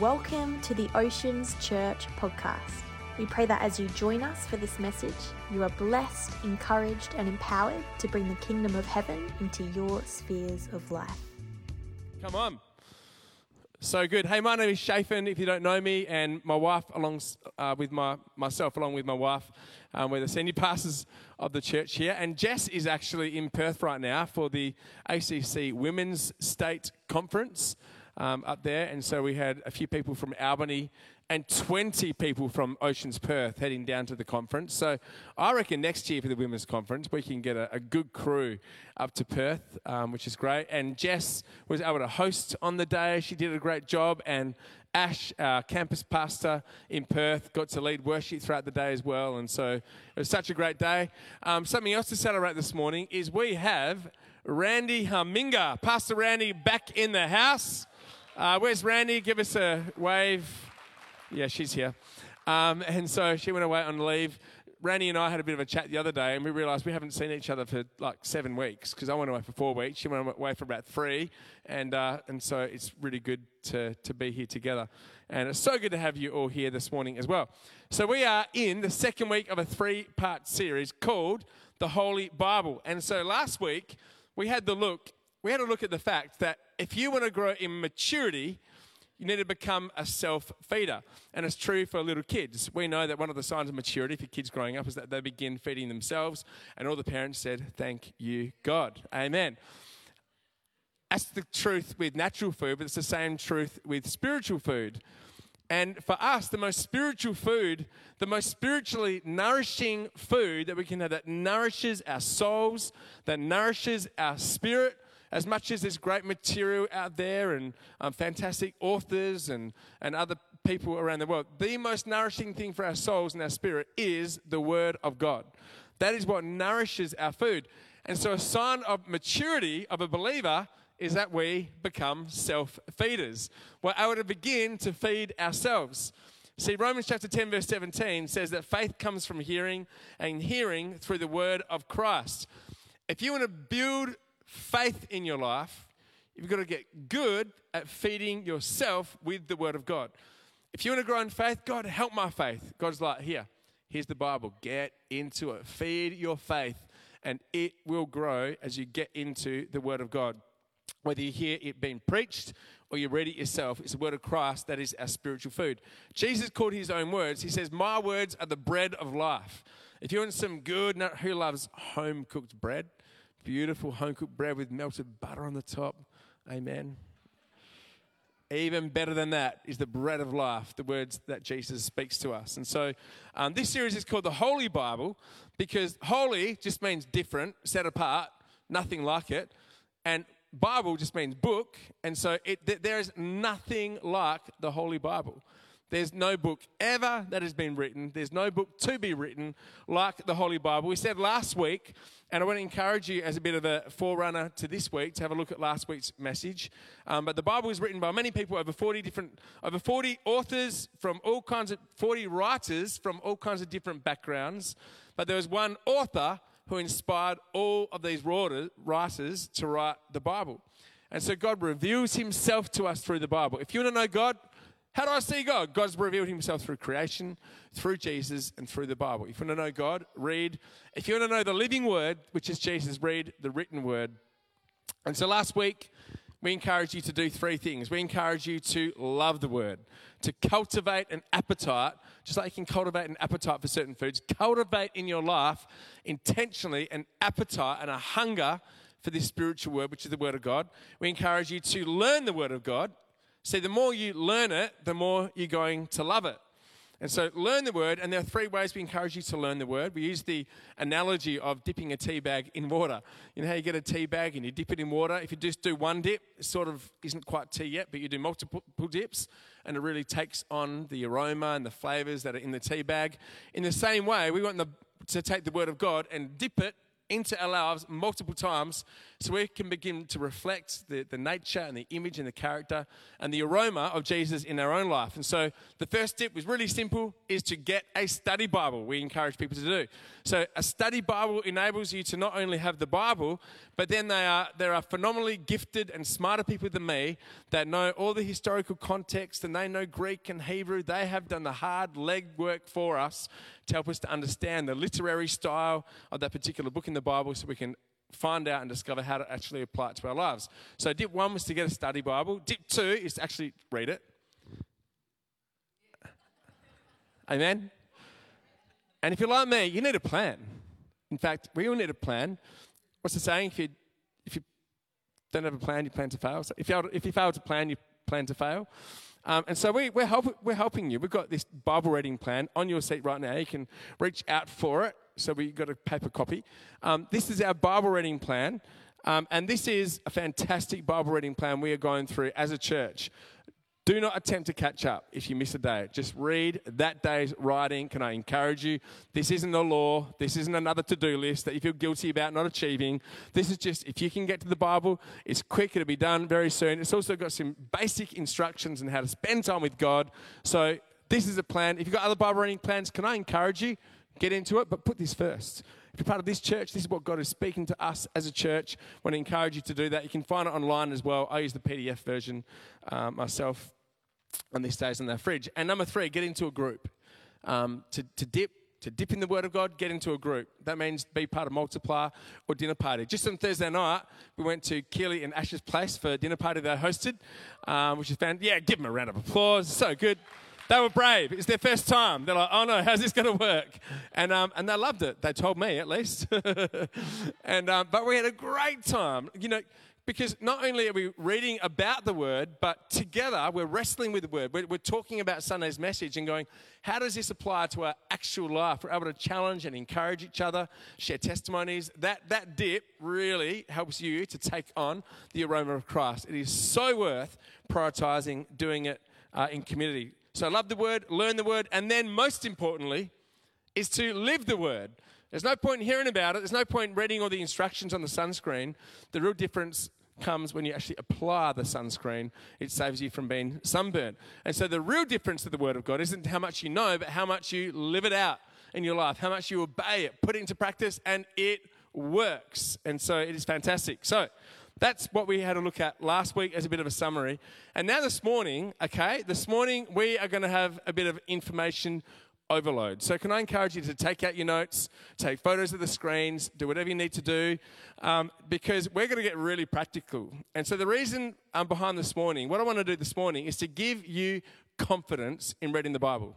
Welcome to the Oceans Church podcast. We pray that as you join us for this message, you are blessed, encouraged, and empowered to bring the kingdom of heaven into your spheres of life. Come on. So good. Hey, my name is Shaphan, if you don't know me, and my wife, along uh, with my, myself, along with my wife, um, we're the senior pastors of the church here. And Jess is actually in Perth right now for the ACC Women's State Conference um, up there. And so we had a few people from Albany and 20 people from Oceans Perth heading down to the conference. So I reckon next year for the women's conference, we can get a, a good crew up to Perth, um, which is great. And Jess was able to host on the day. She did a great job. And Ash, our campus pastor in Perth, got to lead worship throughout the day as well. And so it was such a great day. Um, something else to celebrate this morning is we have Randy Haminga, Pastor Randy, back in the house. Uh, where's Randy? Give us a wave. Yeah, she's here. Um, and so she went away on leave. Randy and I had a bit of a chat the other day, and we realised we haven't seen each other for like seven weeks because I went away for four weeks. She went away for about three, and uh, and so it's really good to to be here together, and it's so good to have you all here this morning as well. So we are in the second week of a three-part series called the Holy Bible, and so last week we had the look we had a look at the fact that if you want to grow in maturity, you need to become a self feeder. And it's true for little kids. We know that one of the signs of maturity for kids growing up is that they begin feeding themselves. And all the parents said, Thank you, God. Amen. That's the truth with natural food, but it's the same truth with spiritual food. And for us, the most spiritual food, the most spiritually nourishing food that we can have that nourishes our souls, that nourishes our spirit, as much as there's great material out there and um, fantastic authors and, and other people around the world, the most nourishing thing for our souls and our spirit is the Word of God. That is what nourishes our food. And so, a sign of maturity of a believer is that we become self feeders. We're able to begin to feed ourselves. See, Romans chapter 10, verse 17 says that faith comes from hearing, and hearing through the word of Christ. If you want to build faith in your life, you've got to get good at feeding yourself with the Word of God. If you want to grow in faith, God, help my faith. God's like, here, here's the Bible. Get into it. Feed your faith, and it will grow as you get into the Word of God. Whether you hear it being preached or you read it yourself, it's the word of Christ that is our spiritual food. Jesus called his own words. He says, My words are the bread of life. If you want some good, who loves home cooked bread? Beautiful home cooked bread with melted butter on the top. Amen. Even better than that is the bread of life, the words that Jesus speaks to us. And so um, this series is called the Holy Bible because holy just means different, set apart, nothing like it. And Bible just means book. And so it, there is nothing like the Holy Bible. There's no book ever that has been written. There's no book to be written like the Holy Bible. We said last week, and I want to encourage you as a bit of a forerunner to this week to have a look at last week's message. Um, but the Bible was written by many people, over 40 different, over 40 authors from all kinds of, 40 writers from all kinds of different backgrounds. But there was one author who inspired all of these writers to write the Bible. And so God reveals himself to us through the Bible. If you want to know God, how do I see God? God's revealed himself through creation, through Jesus, and through the Bible. If you want to know God, read. If you want to know the living word, which is Jesus, read the written word. And so last week, we encourage you to do three things. We encourage you to love the word, to cultivate an appetite, just like you can cultivate an appetite for certain foods, cultivate in your life intentionally an appetite and a hunger for this spiritual word, which is the word of God. We encourage you to learn the word of God See, the more you learn it, the more you're going to love it. And so learn the word, and there are three ways we encourage you to learn the word. We use the analogy of dipping a tea bag in water. You know how you get a tea bag and you dip it in water? If you just do one dip, it sort of isn't quite tea yet, but you do multiple dips, and it really takes on the aroma and the flavors that are in the tea bag. In the same way, we want the, to take the word of God and dip it into our lives multiple times so we can begin to reflect the, the nature and the image and the character and the aroma of Jesus in our own life. And so the first step was really simple is to get a study Bible. We encourage people to do. So a study Bible enables you to not only have the Bible, but then they are, there are phenomenally gifted and smarter people than me that know all the historical context and they know Greek and Hebrew. They have done the hard legwork for us to help us to understand the literary style of that particular book in the Bible so we can find out and discover how to actually apply it to our lives. So, dip one was to get a study Bible, dip two is to actually read it. Amen. And if you're like me, you need a plan. In fact, we all need a plan. What's the saying? If you, if you don't have a plan, you plan to fail. So if, you, if you fail to plan, you plan to fail. Um, and so we, we're, help, we're helping you. We've got this Bible reading plan on your seat right now. You can reach out for it. So we've got a paper copy. Um, this is our Bible reading plan. Um, and this is a fantastic Bible reading plan we are going through as a church. Do not attempt to catch up if you miss a day. Just read that day's writing. Can I encourage you? This isn't a law. This isn't another to do list that you feel guilty about not achieving. This is just if you can get to the Bible, it's quick, it'll be done very soon. It's also got some basic instructions on how to spend time with God. So, this is a plan. If you've got other Bible reading plans, can I encourage you? Get into it, but put this first. If you're part of this church, this is what God is speaking to us as a church. I want to encourage you to do that. You can find it online as well. I use the PDF version uh, myself on these stays in their fridge. And number three, get into a group. Um, to, to dip to dip in the Word of God, get into a group. That means be part of Multiply or dinner party. Just on Thursday night, we went to Keely and Ash's place for a dinner party they hosted, um, which is fan. Yeah, give them a round of applause. So good. They were brave. It's their first time. They're like, oh no, how's this going to work? And, um, and they loved it. They told me at least. and, um, but we had a great time. You know, because not only are we reading about the word, but together we're wrestling with the word. We're, we're, talking about Sunday's message and going, how does this apply to our actual life? We're able to challenge and encourage each other, share testimonies. That, that dip really helps you to take on the aroma of Christ. It is so worth prioritizing doing it uh, in community. So love the word, learn the word, and then most importantly, is to live the word. There's no point in hearing about it. There's no point in reading all the instructions on the sunscreen. The real difference comes when you actually apply the sunscreen. It saves you from being sunburned. And so the real difference to the Word of God isn't how much you know, but how much you live it out in your life, how much you obey it, put it into practice, and it works. And so it is fantastic. So that's what we had a look at last week as a bit of a summary. And now this morning, okay, this morning we are going to have a bit of information overload. So, can I encourage you to take out your notes, take photos of the screens, do whatever you need to do, um, because we're going to get really practical. And so, the reason I'm behind this morning, what I want to do this morning is to give you confidence in reading the Bible.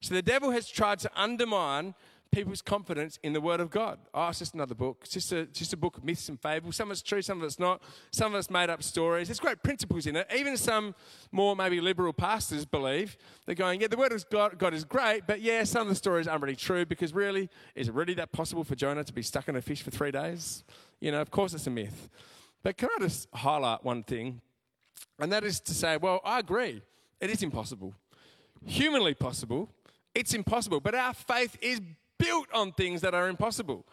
So, the devil has tried to undermine people's confidence in the Word of God. Oh, it's just another book. It's just a, just a book of myths and fables. Some of it's true, some of it's not. Some of it's made up stories. There's great principles in it. Even some more maybe liberal pastors believe. They're going, yeah, the Word of God, God is great, but yeah, some of the stories aren't really true because really, is it really that possible for Jonah to be stuck in a fish for three days? You know, of course it's a myth. But can I just highlight one thing? And that is to say, well, I agree. It is impossible. Humanly possible, it's impossible. But our faith is built on things that are impossible.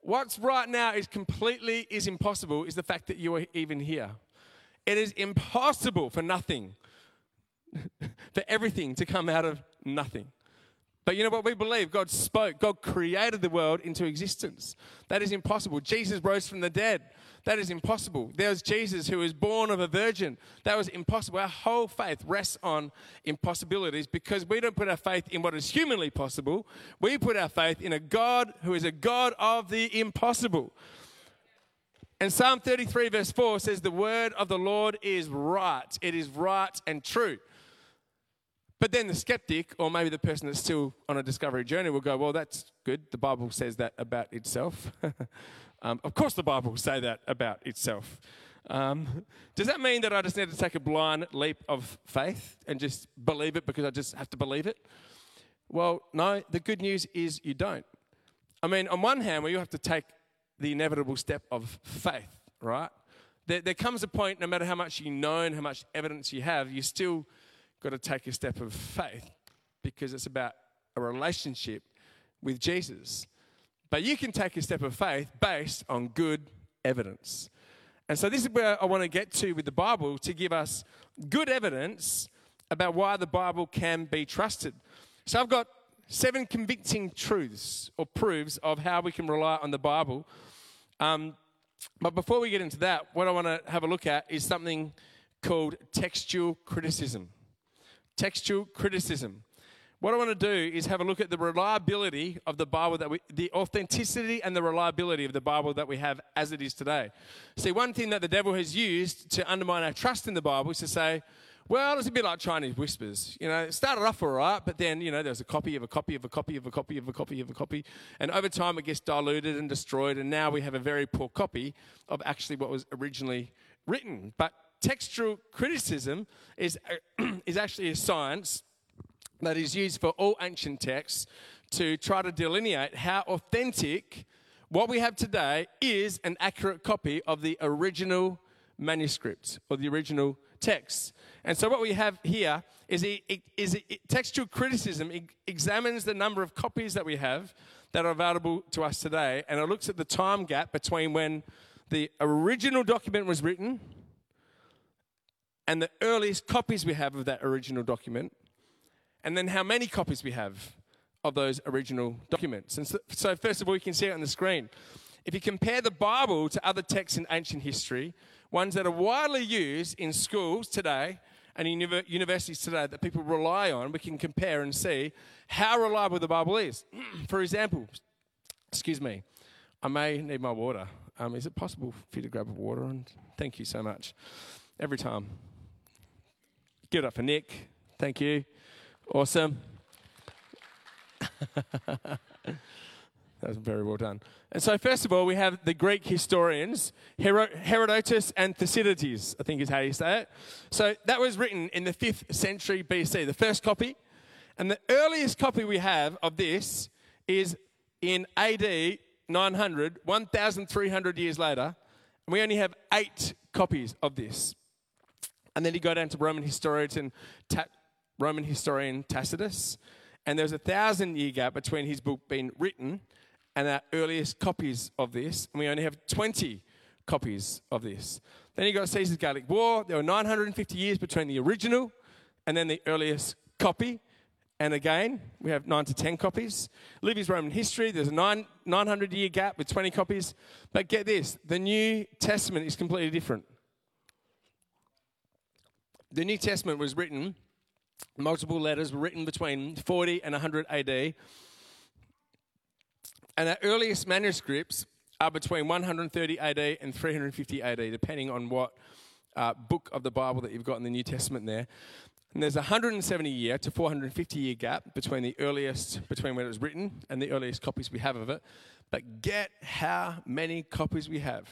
What's right now is completely is impossible is the fact that you are even here. It is impossible for nothing, for everything to come out of nothing. But you know what we believe? God spoke. God created the world into existence. That is impossible. Jesus rose from the dead. That is impossible. There was Jesus who was born of a virgin. That was impossible. Our whole faith rests on impossibilities because we don't put our faith in what is humanly possible. We put our faith in a God who is a God of the impossible. And Psalm 33, verse 4 says, The word of the Lord is right. It is right and true. But then the skeptic, or maybe the person that's still on a discovery journey, will go, Well, that's good. The Bible says that about itself. Um, of course, the Bible will say that about itself. Um, does that mean that I just need to take a blind leap of faith and just believe it because I just have to believe it? Well, no, the good news is you don't. I mean, on one hand, well, you have to take the inevitable step of faith, right? There, there comes a point, no matter how much you know and how much evidence you have, you still got to take a step of faith because it's about a relationship with Jesus. But you can take a step of faith based on good evidence. And so, this is where I want to get to with the Bible to give us good evidence about why the Bible can be trusted. So, I've got seven convicting truths or proofs of how we can rely on the Bible. Um, but before we get into that, what I want to have a look at is something called textual criticism. Textual criticism. What I want to do is have a look at the reliability of the Bible that we, the authenticity and the reliability of the Bible that we have as it is today. See, one thing that the devil has used to undermine our trust in the Bible is to say, well, it's a bit like Chinese whispers. You know, it started off all right, but then, you know, there's a copy of a copy of a copy of a copy of a copy of a copy. And over time, it gets diluted and destroyed. And now we have a very poor copy of actually what was originally written. But textual criticism is, is actually a science that is used for all ancient texts to try to delineate how authentic what we have today is an accurate copy of the original manuscript or the original text. And so, what we have here is, a, is a, textual criticism it examines the number of copies that we have that are available to us today, and it looks at the time gap between when the original document was written and the earliest copies we have of that original document and then how many copies we have of those original documents. And so, so, first of all, you can see it on the screen. If you compare the Bible to other texts in ancient history, ones that are widely used in schools today and universities today that people rely on, we can compare and see how reliable the Bible is. For example, excuse me, I may need my water. Um, is it possible for you to grab a water? And thank you so much. Every time. Give it up for Nick. Thank you. Awesome. that was very well done. And so, first of all, we have the Greek historians, Herodotus and Thucydides, I think is how you say it. So, that was written in the 5th century BC, the first copy. And the earliest copy we have of this is in AD 900, 1,300 years later. And we only have eight copies of this. And then you go down to Roman historian Roman historian Tacitus, and there's a thousand year gap between his book being written and our earliest copies of this, and we only have 20 copies of this. Then you got Caesar's Gallic War. There were 950 years between the original and then the earliest copy. And again, we have 9 to 10 copies. Livy's Roman history, there's a nine, 900 year gap with 20 copies. But get this the New Testament is completely different. The New Testament was written Multiple letters written between 40 and 100 AD. And our earliest manuscripts are between 130 AD and 350 AD, depending on what uh, book of the Bible that you've got in the New Testament there. And there's a 170 year to 450 year gap between the earliest, between when it was written and the earliest copies we have of it. But get how many copies we have.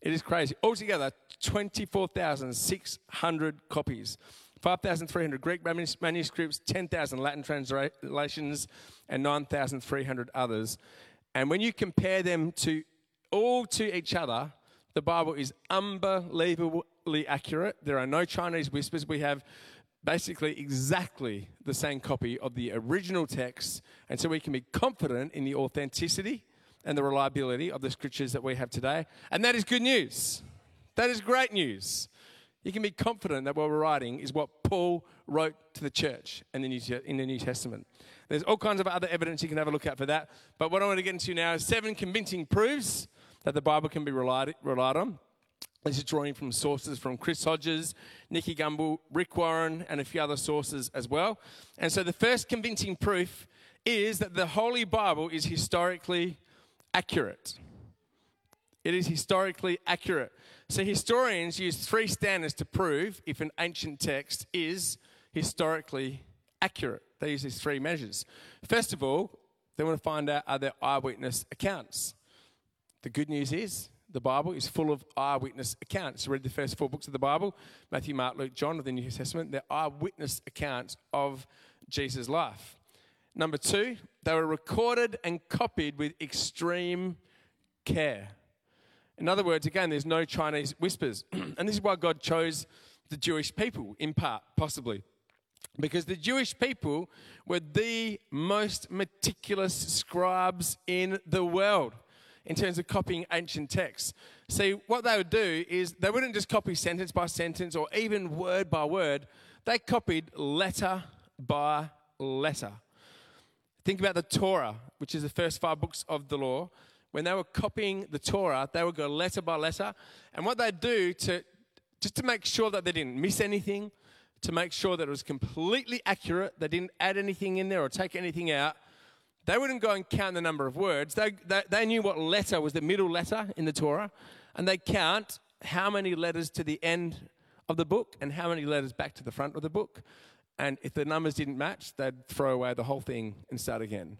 It is crazy. Altogether, 24,600 copies. 5,300 Greek manuscripts, 10,000 Latin translations, and 9,300 others. And when you compare them to all to each other, the Bible is unbelievably accurate. There are no Chinese whispers. We have basically exactly the same copy of the original text. And so we can be confident in the authenticity and the reliability of the scriptures that we have today. And that is good news. That is great news you can be confident that what we're writing is what Paul wrote to the church in the New, in the New Testament. There's all kinds of other evidence you can have a look at for that. But what I want to get into now is seven convincing proofs that the Bible can be relied, relied on. This is drawing from sources from Chris Hodges, Nicky Gumbel, Rick Warren, and a few other sources as well. And so the first convincing proof is that the Holy Bible is historically accurate. It is historically accurate. So historians use three standards to prove if an ancient text is historically accurate. They use these three measures. First of all, they want to find out are there eyewitness accounts. The good news is the Bible is full of eyewitness accounts. Read the first four books of the Bible Matthew, Mark, Luke, John of the New Testament. They're eyewitness accounts of Jesus' life. Number two, they were recorded and copied with extreme care. In other words, again, there's no Chinese whispers. and this is why God chose the Jewish people, in part, possibly. because the Jewish people were the most meticulous scribes in the world in terms of copying ancient texts. See, what they would do is they wouldn't just copy sentence by sentence or even word by word, they copied letter by letter. Think about the Torah, which is the first five books of the law. When they were copying the Torah, they would go letter by letter. And what they'd do to just to make sure that they didn't miss anything, to make sure that it was completely accurate, they didn't add anything in there or take anything out, they wouldn't go and count the number of words. They, they, they knew what letter was the middle letter in the Torah, and they count how many letters to the end of the book and how many letters back to the front of the book. And if the numbers didn't match, they'd throw away the whole thing and start again.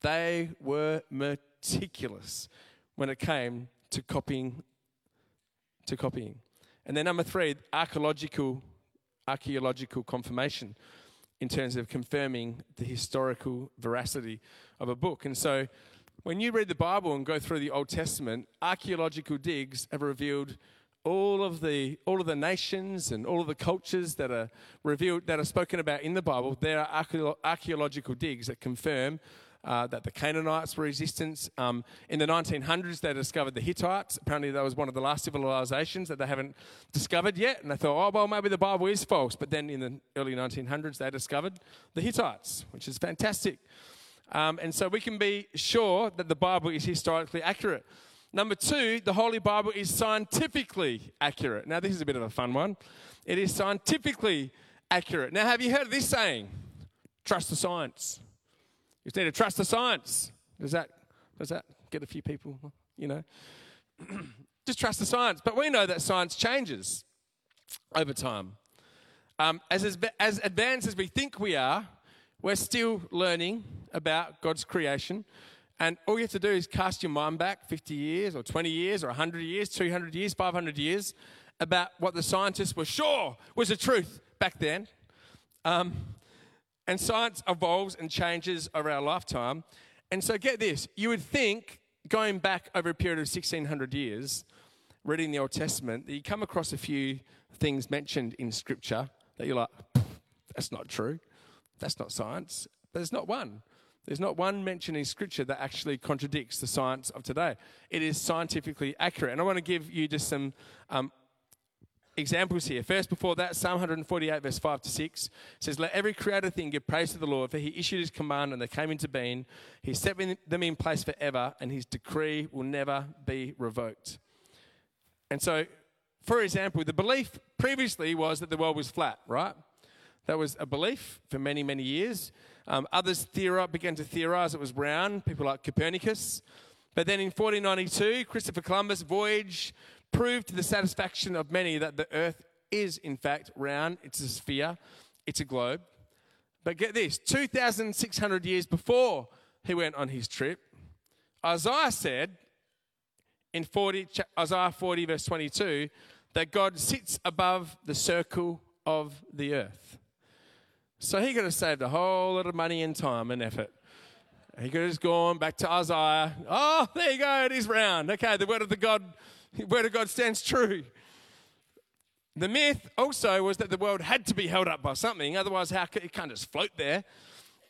They were meticulous when it came to copying to copying. And then number three, archaeological archaeological confirmation in terms of confirming the historical veracity of a book. And so when you read the Bible and go through the Old Testament, archaeological digs have revealed all of the all of the nations and all of the cultures that are revealed that are spoken about in the Bible. There are archaeological digs that confirm uh, that the Canaanites were resistant. Um, in the 1900s, they discovered the Hittites. Apparently, that was one of the last civilizations that they haven't discovered yet. And they thought, oh, well, maybe the Bible is false. But then in the early 1900s, they discovered the Hittites, which is fantastic. Um, and so we can be sure that the Bible is historically accurate. Number two, the Holy Bible is scientifically accurate. Now, this is a bit of a fun one. It is scientifically accurate. Now, have you heard of this saying? Trust the science. You just need to trust the science. Does that, does that get a few people, you know? just trust the science. But we know that science changes over time. Um, as, as, advanced as we think we are, we're still learning about God's creation. And all you have to do is cast your mind back 50 years or 20 years or 100 years, 200 years, 500 years about what the scientists were sure was the truth back then. Um, and science evolves and changes over our lifetime. And so, get this you would think, going back over a period of 1600 years, reading the Old Testament, that you come across a few things mentioned in Scripture that you're like, that's not true. That's not science. There's not one. There's not one mention in Scripture that actually contradicts the science of today. It is scientifically accurate. And I want to give you just some um, examples here. First, before that, Psalm 148, verse 5 to 6 says, Let every created thing give praise to the Lord, for he issued his command and they came into being. He set them in place forever, and his decree will never be revoked. And so, for example, the belief previously was that the world was flat, right? That was a belief for many, many years. Um, others theori- began to theorize it was round, people like Copernicus. But then in 1492, Christopher Columbus' voyage proved to the satisfaction of many that the earth is, in fact, round. It's a sphere, it's a globe. But get this 2,600 years before he went on his trip, Isaiah said in 40, Isaiah 40, verse 22, that God sits above the circle of the earth. So he could have saved a whole lot of money and time and effort. He could have just gone back to Isaiah. Oh, there you go, it is round. Okay, the word of the God Word of God stands true. The myth also was that the world had to be held up by something, otherwise, how could, it can't just float there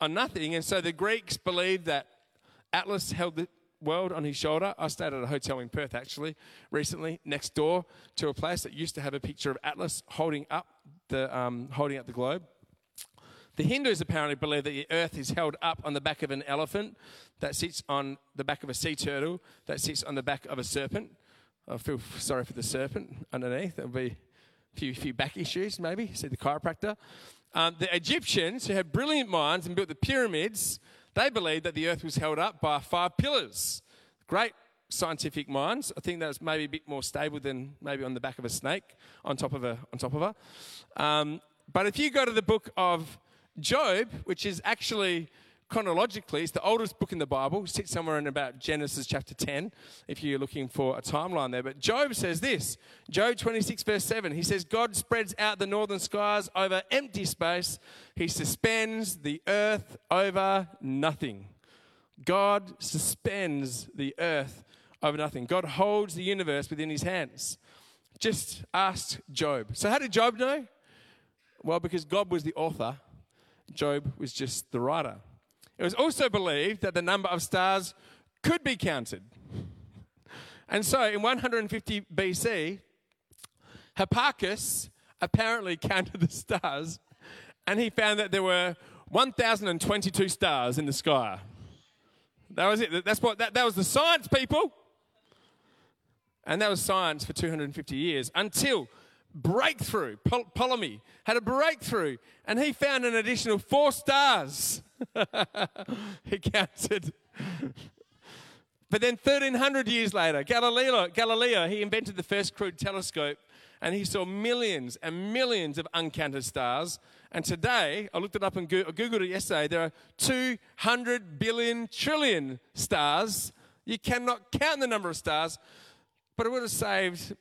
on nothing. And so the Greeks believed that Atlas held the world on his shoulder. I stayed at a hotel in Perth actually recently, next door to a place that used to have a picture of Atlas holding up the um, holding up the globe. The Hindus apparently believe that the earth is held up on the back of an elephant that sits on the back of a sea turtle that sits on the back of a serpent. I feel sorry for the serpent underneath. There'll be a few, few back issues, maybe. See the chiropractor. Um, the Egyptians, who had brilliant minds and built the pyramids, they believed that the earth was held up by five pillars. Great scientific minds. I think that's maybe a bit more stable than maybe on the back of a snake on top of a on top of her. Um, but if you go to the book of Job, which is actually chronologically, it's the oldest book in the Bible. It sits somewhere in about Genesis chapter 10, if you're looking for a timeline there. But Job says this Job 26, verse 7. He says, God spreads out the northern skies over empty space, He suspends the earth over nothing. God suspends the earth over nothing. God holds the universe within His hands. Just ask Job. So, how did Job know? Well, because God was the author Job was just the writer. It was also believed that the number of stars could be counted. And so in 150 BC, Hipparchus apparently counted the stars and he found that there were 1,022 stars in the sky. That was it. That's what, that, that was the science, people. And that was science for 250 years until breakthrough. Ptolemy had a breakthrough and he found an additional four stars. he counted. but then 1300 years later, Galileo, Galileo, he invented the first crude telescope and he saw millions and millions of uncounted stars. And today, I looked it up and Googled it yesterday, there are 200 billion trillion stars. You cannot count the number of stars, but it would have saved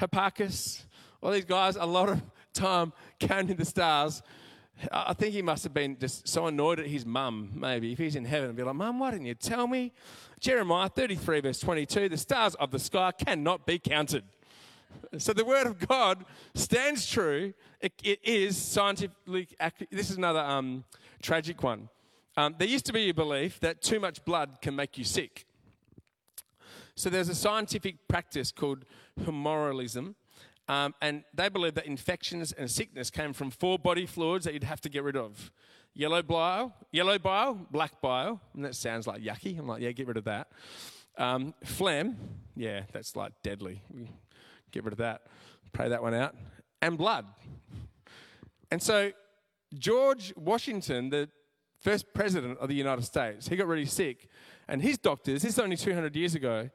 Hipparchus, all these guys, a lot of time counting the stars. I think he must have been just so annoyed at his mum, maybe. If he's in heaven, and be like, Mum, why didn't you tell me? Jeremiah 33, verse 22 the stars of the sky cannot be counted. So the word of God stands true. it, it is scientifically accurate. This is another um, tragic one. Um, there used to be a belief that too much blood can make you sick. So there's a scientific practice called humorism, um, and they believed that infections and sickness came from four body fluids that you'd have to get rid of yellow bile, yellow bile, black bile, and that sounds like yucky. I'm like, yeah, get rid of that. Um, phlegm, yeah, that's like deadly. Get rid of that. Pray that one out. And blood. And so, George Washington, the first president of the United States, he got really sick. And his doctors, this is only 200 years ago,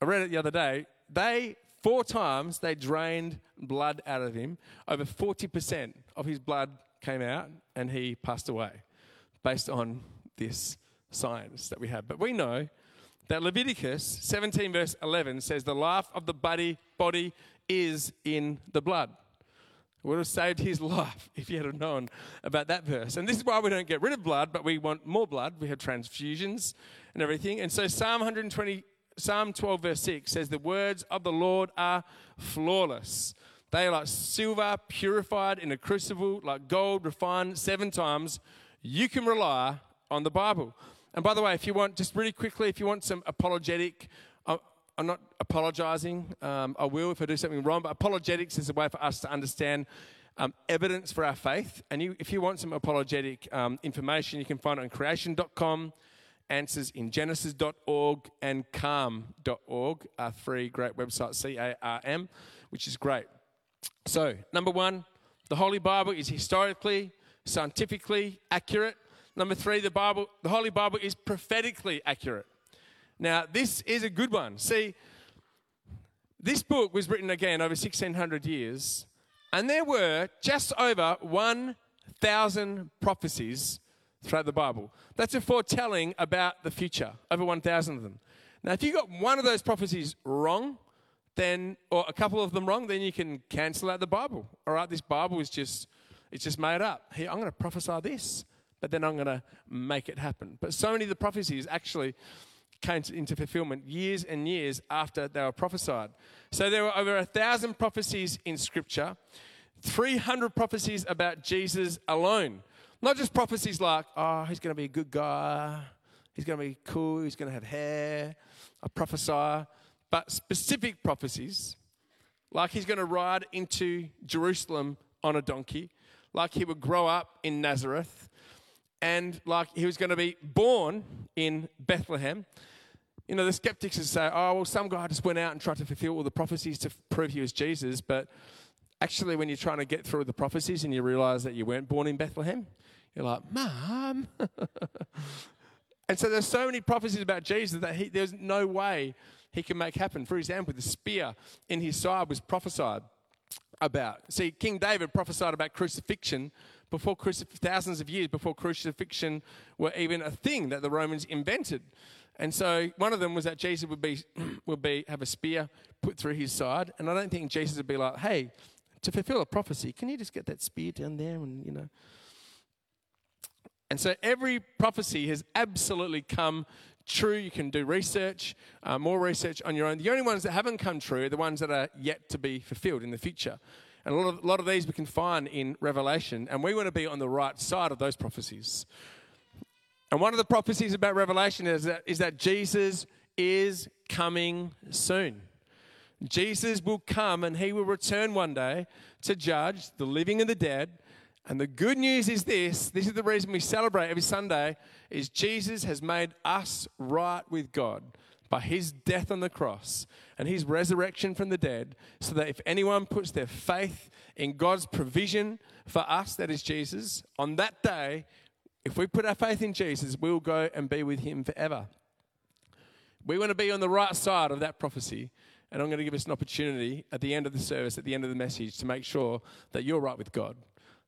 I read it the other day, they, four times, they drained blood out of him. Over 40% of his blood came out, and he passed away based on this science that we have. But we know that Leviticus 17, verse 11 says, The life of the body, body is in the blood. It would have saved his life if he had known about that verse. And this is why we don't get rid of blood, but we want more blood. We have transfusions and everything. And so Psalm 120, Psalm 12, verse 6 says, The words of the Lord are flawless. They are like silver purified in a crucible, like gold refined seven times. You can rely on the Bible. And by the way, if you want, just really quickly, if you want some apologetic, uh, I'm not apologizing. Um, I will if I do something wrong, but apologetics is a way for us to understand um, evidence for our faith. And you, if you want some apologetic um, information, you can find it on creation.com, answers in genesis.org, and carm.org, are three great websites, C A R M, which is great. So, number one, the Holy Bible is historically, scientifically accurate. Number three, the Bible, the Holy Bible is prophetically accurate. Now, this is a good one. See, this book was written again over 1600 years, and there were just over 1,000 prophecies throughout the Bible. That's a foretelling about the future, over 1,000 of them. Now, if you got one of those prophecies wrong, then, or a couple of them wrong, then you can cancel out the Bible. All right, this Bible is just, it's just made up. Here, I'm going to prophesy this but then I'm going to make it happen. But so many of the prophecies actually came into fulfillment years and years after they were prophesied. So there were over a thousand prophecies in Scripture, 300 prophecies about Jesus alone. Not just prophecies like, oh, he's going to be a good guy, he's going to be cool, he's going to have hair, a prophesy, but specific prophecies like he's going to ride into Jerusalem on a donkey, like he would grow up in Nazareth, and like he was going to be born in Bethlehem. You know, the skeptics would say, oh, well, some guy just went out and tried to fulfill all the prophecies to prove he was Jesus. But actually, when you're trying to get through the prophecies and you realize that you weren't born in Bethlehem, you're like, Mom. and so there's so many prophecies about Jesus that he, there's no way he can make happen. For example, the spear in his side was prophesied about. See, King David prophesied about crucifixion before crucif- thousands of years before crucifixion were even a thing that the Romans invented. And so one of them was that Jesus would be would be have a spear put through his side, and I don't think Jesus would be like, "Hey, to fulfill a prophecy, can you just get that spear down there and you know?" And so every prophecy has absolutely come true. You can do research, uh, more research on your own. The only ones that haven't come true are the ones that are yet to be fulfilled in the future. And a lot, of, a lot of these we can find in Revelation, and we want to be on the right side of those prophecies. And one of the prophecies about Revelation is that, is that Jesus is coming soon. Jesus will come and he will return one day to judge the living and the dead. And the good news is this this is the reason we celebrate every Sunday is Jesus has made us right with God by his death on the cross and his resurrection from the dead so that if anyone puts their faith in God's provision for us that is Jesus on that day if we put our faith in Jesus we'll go and be with him forever. We want to be on the right side of that prophecy and I'm going to give us an opportunity at the end of the service, at the end of the message, to make sure that you're right with God,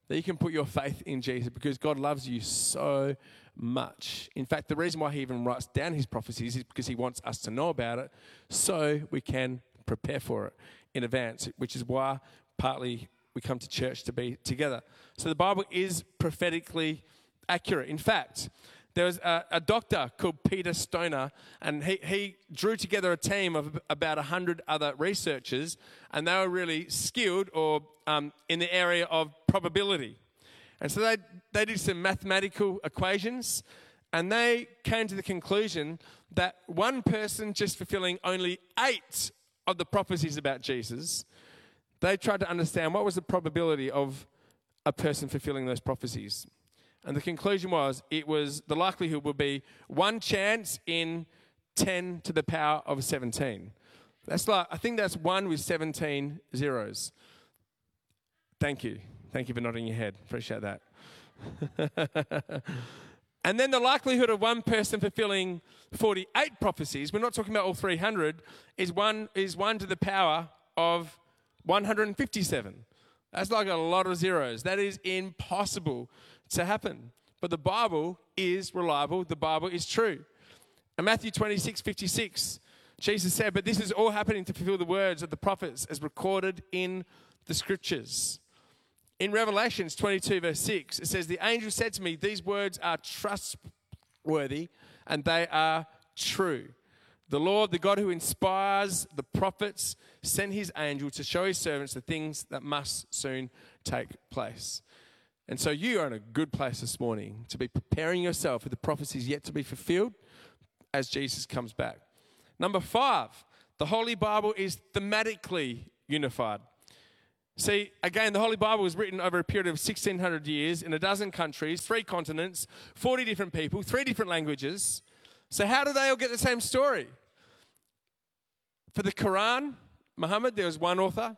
that you can put your faith in Jesus because God loves you so much. In fact, the reason why He even writes down His prophecies is because He wants us to know about it so we can prepare for it in advance, which is why partly we come to church to be together. So the Bible is prophetically accurate. In fact, there was a, a, doctor called Peter Stoner, and he, he drew together a team of about 100 other researchers, and they were really skilled or um, in the area of probability. And so they, they did some mathematical equations, and they came to the conclusion that one person just fulfilling only eight of the prophecies about Jesus, they tried to understand what was the probability of a person fulfilling those prophecies. And the conclusion was it was the likelihood would be one chance in 10 to the power of 17. That's like, I think that's one with 17 zeros. Thank you. Thank you for nodding your head. Appreciate that. and then the likelihood of one person fulfilling 48 prophecies, we're not talking about all 300, is one, is one to the power of 157. That's like a lot of zeros. That is impossible to happen. But the Bible is reliable, the Bible is true. In Matthew 26 56, Jesus said, But this is all happening to fulfill the words of the prophets as recorded in the scriptures. In Revelations 22, verse 6, it says, The angel said to me, These words are trustworthy and they are true. The Lord, the God who inspires the prophets, sent his angel to show his servants the things that must soon take place. And so you are in a good place this morning to be preparing yourself for the prophecies yet to be fulfilled as Jesus comes back. Number five, the Holy Bible is thematically unified. See, again, the Holy Bible was written over a period of 1600 years in a dozen countries, three continents, 40 different people, three different languages. So, how do they all get the same story? For the Quran, Muhammad, there was one author.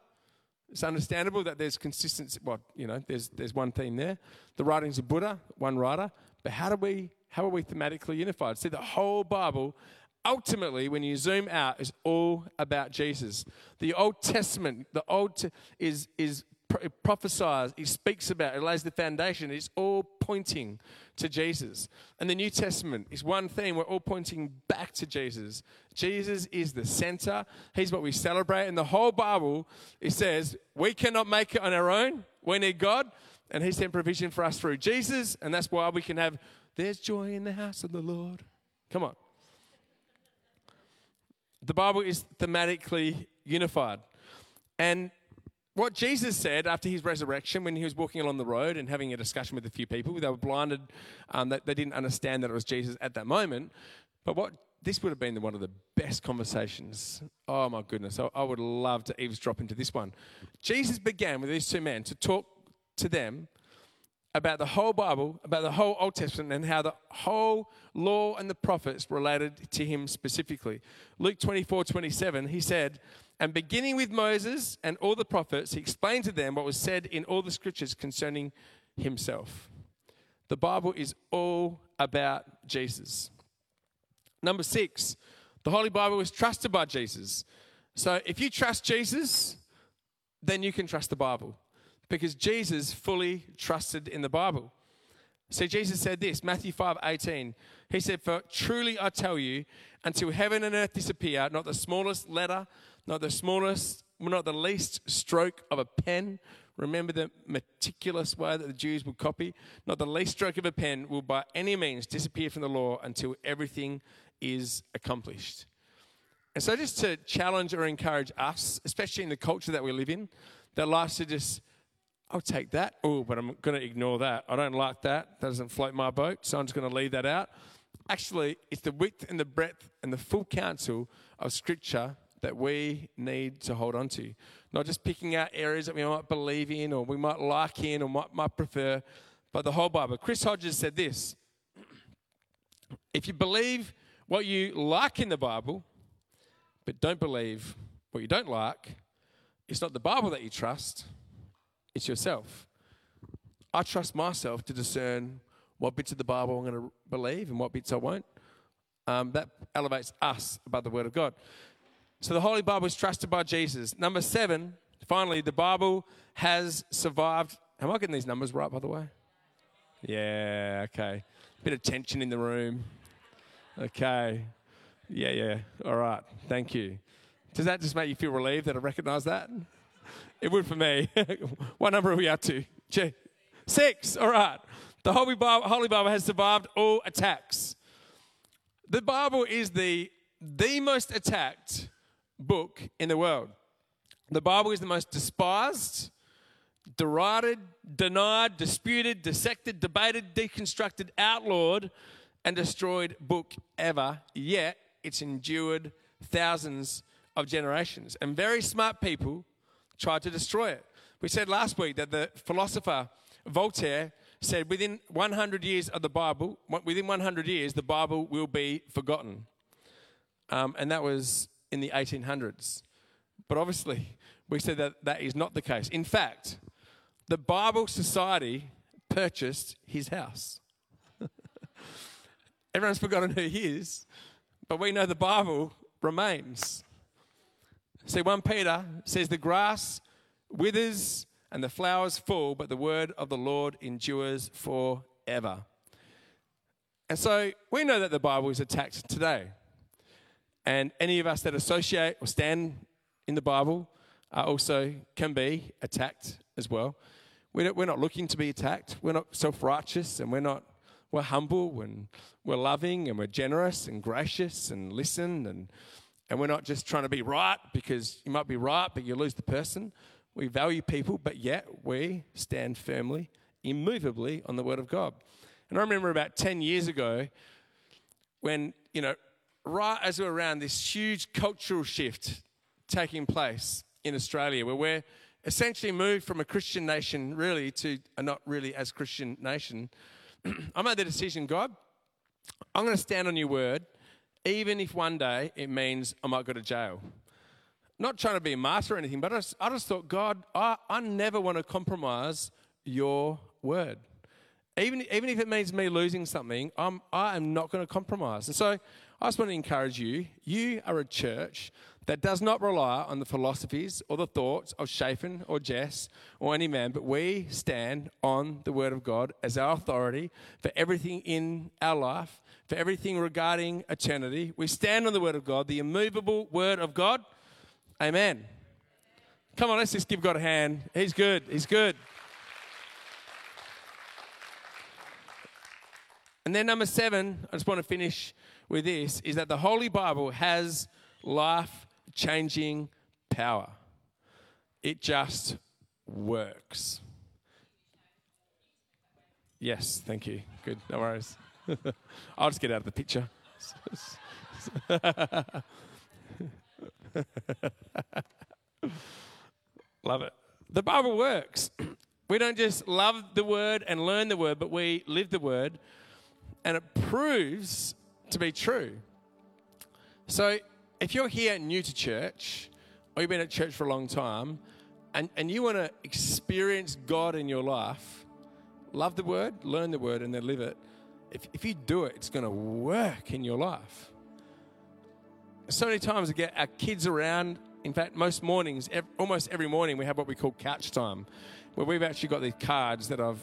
It's understandable that there's consistency. Well, you know, there's, there's one theme there. The writings of Buddha, one writer. But how do we, how are we thematically unified? See, the whole Bible, ultimately, when you zoom out, is all about Jesus. The Old Testament, the Old is, is it prophesies, he speaks about, it lays the foundation. It's all pointing to Jesus. And the New Testament is one thing, we're all pointing back to Jesus. Jesus is the center, he's what we celebrate. In the whole Bible, it says, we cannot make it on our own, we need God, and he sent provision for us through Jesus, and that's why we can have, there's joy in the house of the Lord. Come on. The Bible is thematically unified. And what Jesus said after his resurrection, when he was walking along the road and having a discussion with a few people, they were blinded, um, that they didn't understand that it was Jesus at that moment. But what this would have been one of the best conversations. Oh my goodness, I, I would love to eavesdrop into this one. Jesus began with these two men to talk to them about the whole Bible, about the whole Old Testament, and how the whole law and the prophets related to him specifically. Luke 24 27, he said, and beginning with Moses and all the prophets, he explained to them what was said in all the scriptures concerning himself. The Bible is all about Jesus. Number six, the Holy Bible is trusted by Jesus. So if you trust Jesus, then you can trust the Bible because Jesus fully trusted in the Bible. See, Jesus said this, Matthew 5 18. He said, For truly I tell you, until heaven and earth disappear, not the smallest letter not the smallest, not the least stroke of a pen. Remember the meticulous way that the Jews would copy? Not the least stroke of a pen will by any means disappear from the law until everything is accomplished. And so, just to challenge or encourage us, especially in the culture that we live in, that likes to just, I'll take that. Oh, but I'm going to ignore that. I don't like that. That doesn't float my boat, so I'm just going to leave that out. Actually, it's the width and the breadth and the full counsel of Scripture that we need to hold on to. Not just picking out areas that we might believe in or we might like in or might, might prefer, but the whole Bible. Chris Hodges said this If you believe what you like in the Bible, but don't believe what you don't like, it's not the Bible that you trust, it's yourself. I trust myself to discern what bits of the Bible I'm going to believe and what bits I won't. Um, that elevates us above the Word of God. So the Holy Bible is trusted by Jesus. Number seven, finally, the Bible has survived. Am I getting these numbers right, by the way? Yeah, okay. Bit of tension in the room. Okay. Yeah, yeah. All right. Thank you. Does that just make you feel relieved that I recognize that? It would for me. what number are we up to? Six. All right. The Holy Bible, Holy Bible has survived all attacks. The Bible is the, the most attacked book in the world. The Bible is the most despised, derided, denied, disputed, dissected, debated, deconstructed, outlawed, and destroyed book ever. Yet it's endured thousands of generations. And very smart people tried to destroy it. We said last week that the philosopher Voltaire said within 100 years of the Bible, within 100 years, the Bible will be forgotten. Um, and that was in the 1800s. But obviously, we said that that is not the case. In fact, the Bible Society purchased his house. Everyone's forgotten who he is, but we know the Bible remains. See, 1 Peter says, The grass withers and the flowers fall, but the word of the Lord endures forever. And so we know that the Bible is attacked today. And any of us that associate or stand in the Bible also can be attacked as well. We're not looking to be attacked. We're not self righteous and we're not, we're humble and we're loving and we're generous and gracious and listen and, and we're not just trying to be right because you might be right but you lose the person. We value people, but yet we stand firmly, immovably on the Word of God. And I remember about 10 years ago when, you know, right as we're around this huge cultural shift taking place in Australia, where we're essentially moved from a Christian nation really to a not really as Christian nation, I made the decision, God, I'm going to stand on your word, even if one day it means I might go to jail. Not trying to be a martyr or anything, but I just, I just thought, God, I, I never want to compromise your word. Even, even if it means me losing something, I'm, I am not going to compromise. And so I just want to encourage you you are a church that does not rely on the philosophies or the thoughts of Shaphan or Jess or any man, but we stand on the Word of God as our authority for everything in our life, for everything regarding eternity. We stand on the Word of God, the immovable Word of God. Amen. Come on, let's just give God a hand. He's good. He's good. And then, number seven, I just want to finish with this is that the Holy Bible has life changing power. It just works. Yes, thank you. Good, no worries. I'll just get out of the picture. Love it. The Bible works. We don't just love the word and learn the word, but we live the word. And it proves to be true. So if you're here new to church, or you've been at church for a long time, and, and you want to experience God in your life, love the word, learn the word, and then live it. If, if you do it, it's going to work in your life. So many times we get our kids around. In fact, most mornings, almost every morning, we have what we call couch time, where we've actually got these cards that I've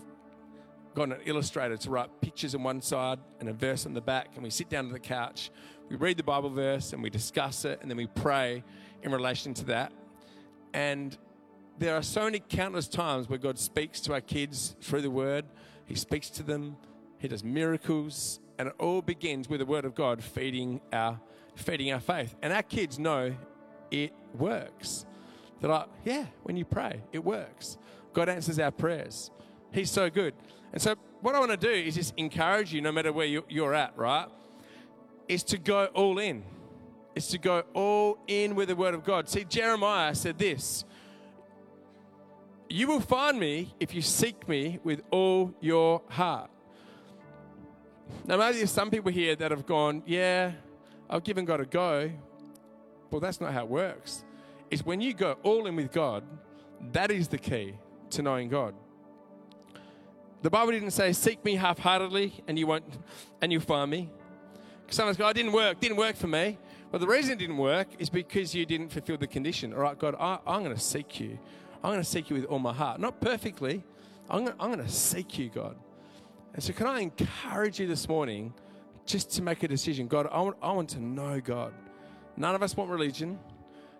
got an illustrator to write pictures on one side and a verse on the back, and we sit down to the couch, we read the Bible verse, and we discuss it, and then we pray in relation to that. And there are so many countless times where God speaks to our kids through the Word. He speaks to them, He does miracles, and it all begins with the Word of God feeding our feeding our faith. And our kids know it works. They're like, yeah, when you pray, it works. God answers our prayers. He's so good. And so, what I want to do is just encourage you, no matter where you're at, right? Is to go all in. Is to go all in with the Word of God. See, Jeremiah said this You will find me if you seek me with all your heart. Now, maybe there's some people here that have gone, Yeah, I've given God a go. Well, that's not how it works. It's when you go all in with God, that is the key to knowing God. The Bible didn't say, seek me half heartedly and you won't and you'll find me. Sometimes I didn't work, didn't work for me. Well, the reason it didn't work is because you didn't fulfill the condition. All right, God, I, am going to seek you. I'm going to seek you with all my heart. Not perfectly. I'm going, I'm going to seek you, God. And so, can I encourage you this morning just to make a decision? God, I want, I want to know God. None of us want religion.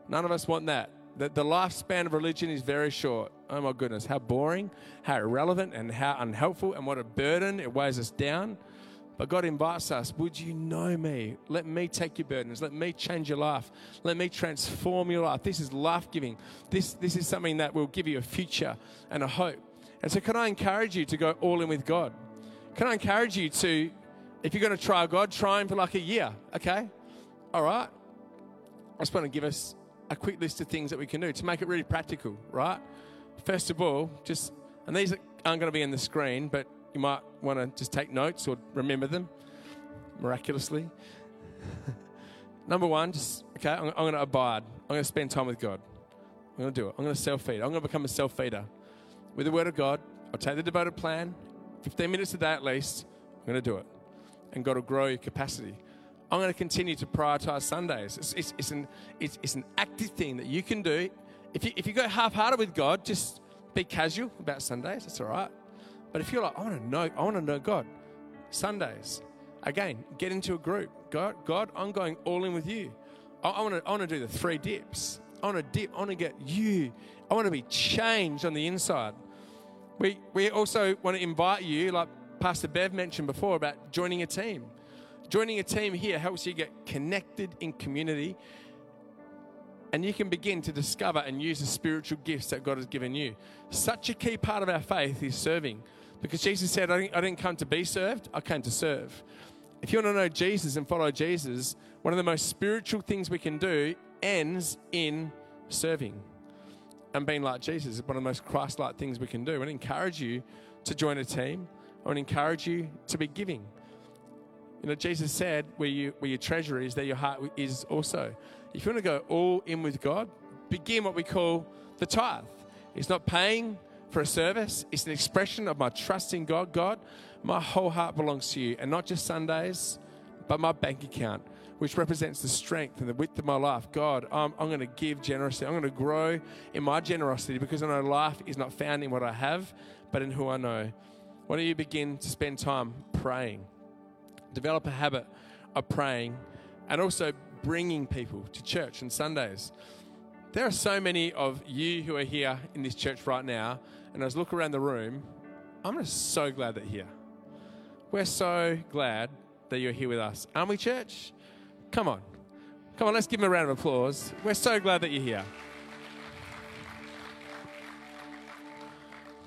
None of us want that. The, the lifespan of religion is very short. Oh my goodness, how boring, how irrelevant, and how unhelpful, and what a burden. It weighs us down. But God invites us, Would you know me? Let me take your burdens. Let me change your life. Let me transform your life. This is life giving. This, this is something that will give you a future and a hope. And so, can I encourage you to go all in with God? Can I encourage you to, if you're going to try God, try Him for like a year, okay? All right? I just want to give us a quick list of things that we can do to make it really practical, right? First of all, just, and these aren't going to be in the screen, but you might want to just take notes or remember them miraculously. Number one, just, okay, I'm, I'm going to abide. I'm going to spend time with God. I'm going to do it. I'm going to self feed. I'm going to become a self feeder. With the Word of God, I'll take the devoted plan, 15 minutes a day at least. I'm going to do it. And God will grow your capacity. I'm going to continue to prioritize Sundays. It's, it's, it's, an, it's, it's an active thing that you can do. If you, if you go half hearted with God, just be casual about Sundays. That's all right. But if you're like, I want to know, I want to know God, Sundays, again, get into a group. God, God, I'm going all in with you. I, I want to, I want to do the three dips. I want to dip. I want to get you. I want to be changed on the inside. We, we also want to invite you, like Pastor Bev mentioned before, about joining a team. Joining a team here helps you get connected in community and you can begin to discover and use the spiritual gifts that God has given you. Such a key part of our faith is serving because Jesus said, I didn't, come to be served, I came to serve. If you want to know Jesus and follow Jesus, one of the most spiritual things we can do ends in serving and being like Jesus is one of the most Christ like things we can do. To encourage you to join a team. I to encourage you to be giving. You know, Jesus said, where, you, where your treasure is, there your heart is also. If you want to go all in with God, begin what we call the tithe. It's not paying for a service, it's an expression of my trust in God. God, my whole heart belongs to you, and not just Sundays, but my bank account, which represents the strength and the width of my life. God, I'm, I'm going to give generously. I'm going to grow in my generosity because I know life is not found in what I have, but in who I know. Why don't you begin to spend time praying? Develop a habit of praying and also bringing people to church on Sundays. There are so many of you who are here in this church right now, and as I look around the room, I'm just so glad that you're here. We're so glad that you're here with us. Aren't we, church? Come on. Come on, let's give them a round of applause. We're so glad that you're here.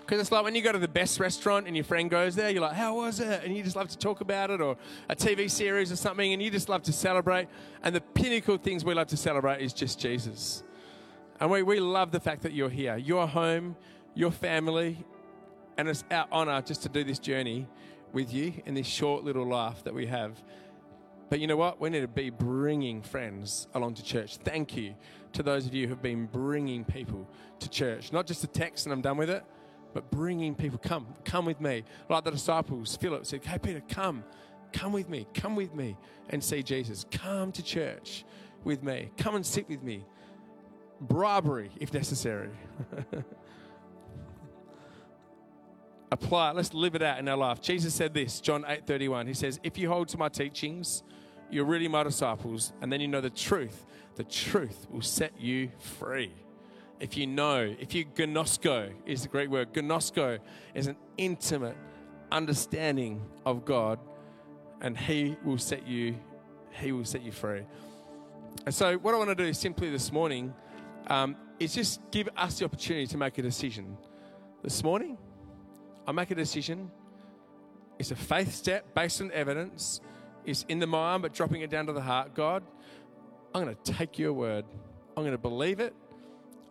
Because it's like when you go to the best restaurant and your friend goes there, you're like, how was it? And you just love to talk about it, or a TV series or something, and you just love to celebrate. And the pinnacle things we love to celebrate is just Jesus. And we, we love the fact that you're here. You're home, your family, and it's our honor just to do this journey with you in this short little life that we have. But you know what? We need to be bringing friends along to church. Thank you to those of you who have been bringing people to church. Not just a text and I'm done with it, but bringing people, come, come with me. Like the disciples, Philip said, Hey, Peter, come, come with me, come with me and see Jesus. Come to church with me, come and sit with me. Bribery, if necessary. Apply it. Let's live it out in our life. Jesus said this, John 8 31. He says, If you hold to my teachings, you're really my disciples, and then you know the truth. The truth will set you free if you know, if you gnosko is the great word. Gnosko is an intimate understanding of God, and He will set you, He will set you free. And so, what I want to do simply this morning um, is just give us the opportunity to make a decision. This morning, I make a decision. It's a faith step based on evidence. It's in the mind, but dropping it down to the heart. God, I'm going to take your word. I'm going to believe it.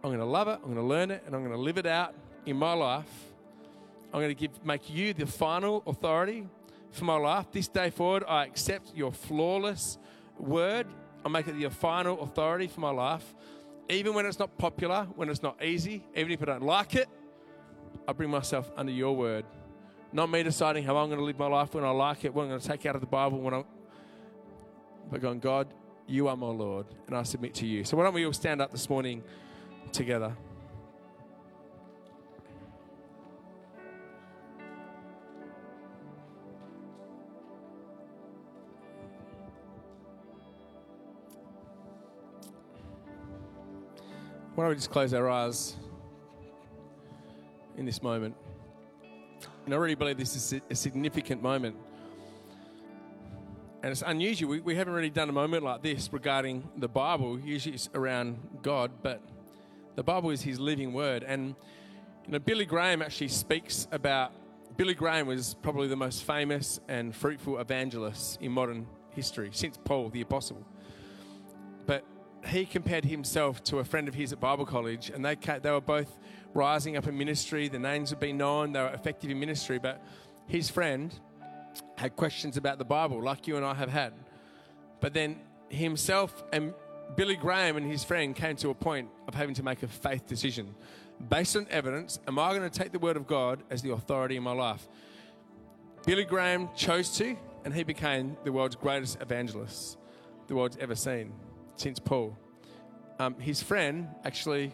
I'm going to love it. I'm going to learn it, and I'm going to live it out in my life. I'm going to give, make you the final authority for my life. This day forward, I accept your flawless word. I make it the final authority for my life. Even when it's not popular, when it's not easy, even if I don't like it, I bring myself under your word. Not me deciding how I'm going to live my life when I like it, what I'm going to take out of the Bible when I'm. But going, God, you are my Lord, and I submit to you. So why don't we all stand up this morning together? Why don't we just close our eyes in this moment? And I really believe this is a significant moment. And it's unusual. We, we haven't really done a moment like this regarding the Bible. Usually it's around God, but the Bible is His living word. And you know, Billy Graham actually speaks about. Billy Graham was probably the most famous and fruitful evangelist in modern history since Paul the Apostle. But he compared himself to a friend of his at Bible college, and they, they were both rising up in ministry. The names had been known, they were effective in ministry. But his friend had questions about the Bible, like you and I have had. But then himself and Billy Graham and his friend came to a point of having to make a faith decision. Based on evidence, am I going to take the word of God as the authority in my life? Billy Graham chose to, and he became the world's greatest evangelist the world's ever seen since Paul. Um, his friend actually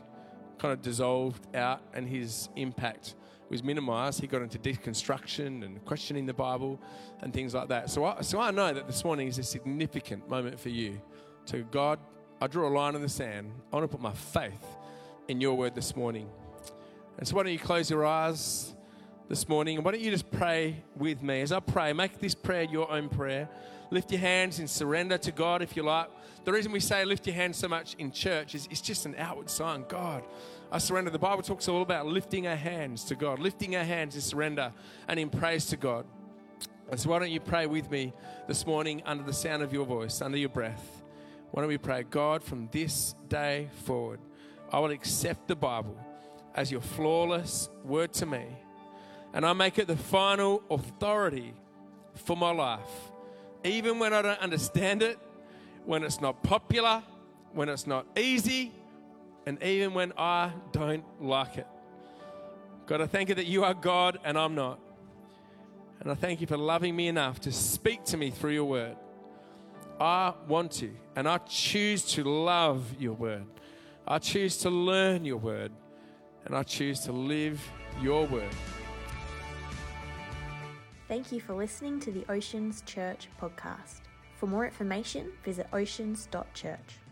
kind of dissolved out and his impact was minimized. He got into deconstruction and questioning the Bible and things like that. So I, so I know that this morning is a significant moment for you. To God, I draw a line in the sand. I want to put my faith in your word this morning. And so why don't you close your eyes this morning and why don't you just pray with me? As I pray, make this prayer your own prayer. Lift your hands in surrender to God if you like. The reason we say lift your hands so much in church is it's just an outward sign. God, I surrender. The Bible talks all about lifting our hands to God. Lifting our hands is surrender and in praise to God. And so why don't you pray with me this morning under the sound of your voice, under your breath? Why don't we pray, God, from this day forward, I will accept the Bible as your flawless word to me. And I make it the final authority for my life. Even when I don't understand it, when it's not popular, when it's not easy, and even when I don't like it. God, I thank you that you are God and I'm not. And I thank you for loving me enough to speak to me through your word. I want to, and I choose to love your word. I choose to learn your word, and I choose to live your word. Thank you for listening to the Oceans Church podcast. For more information, visit oceans.church.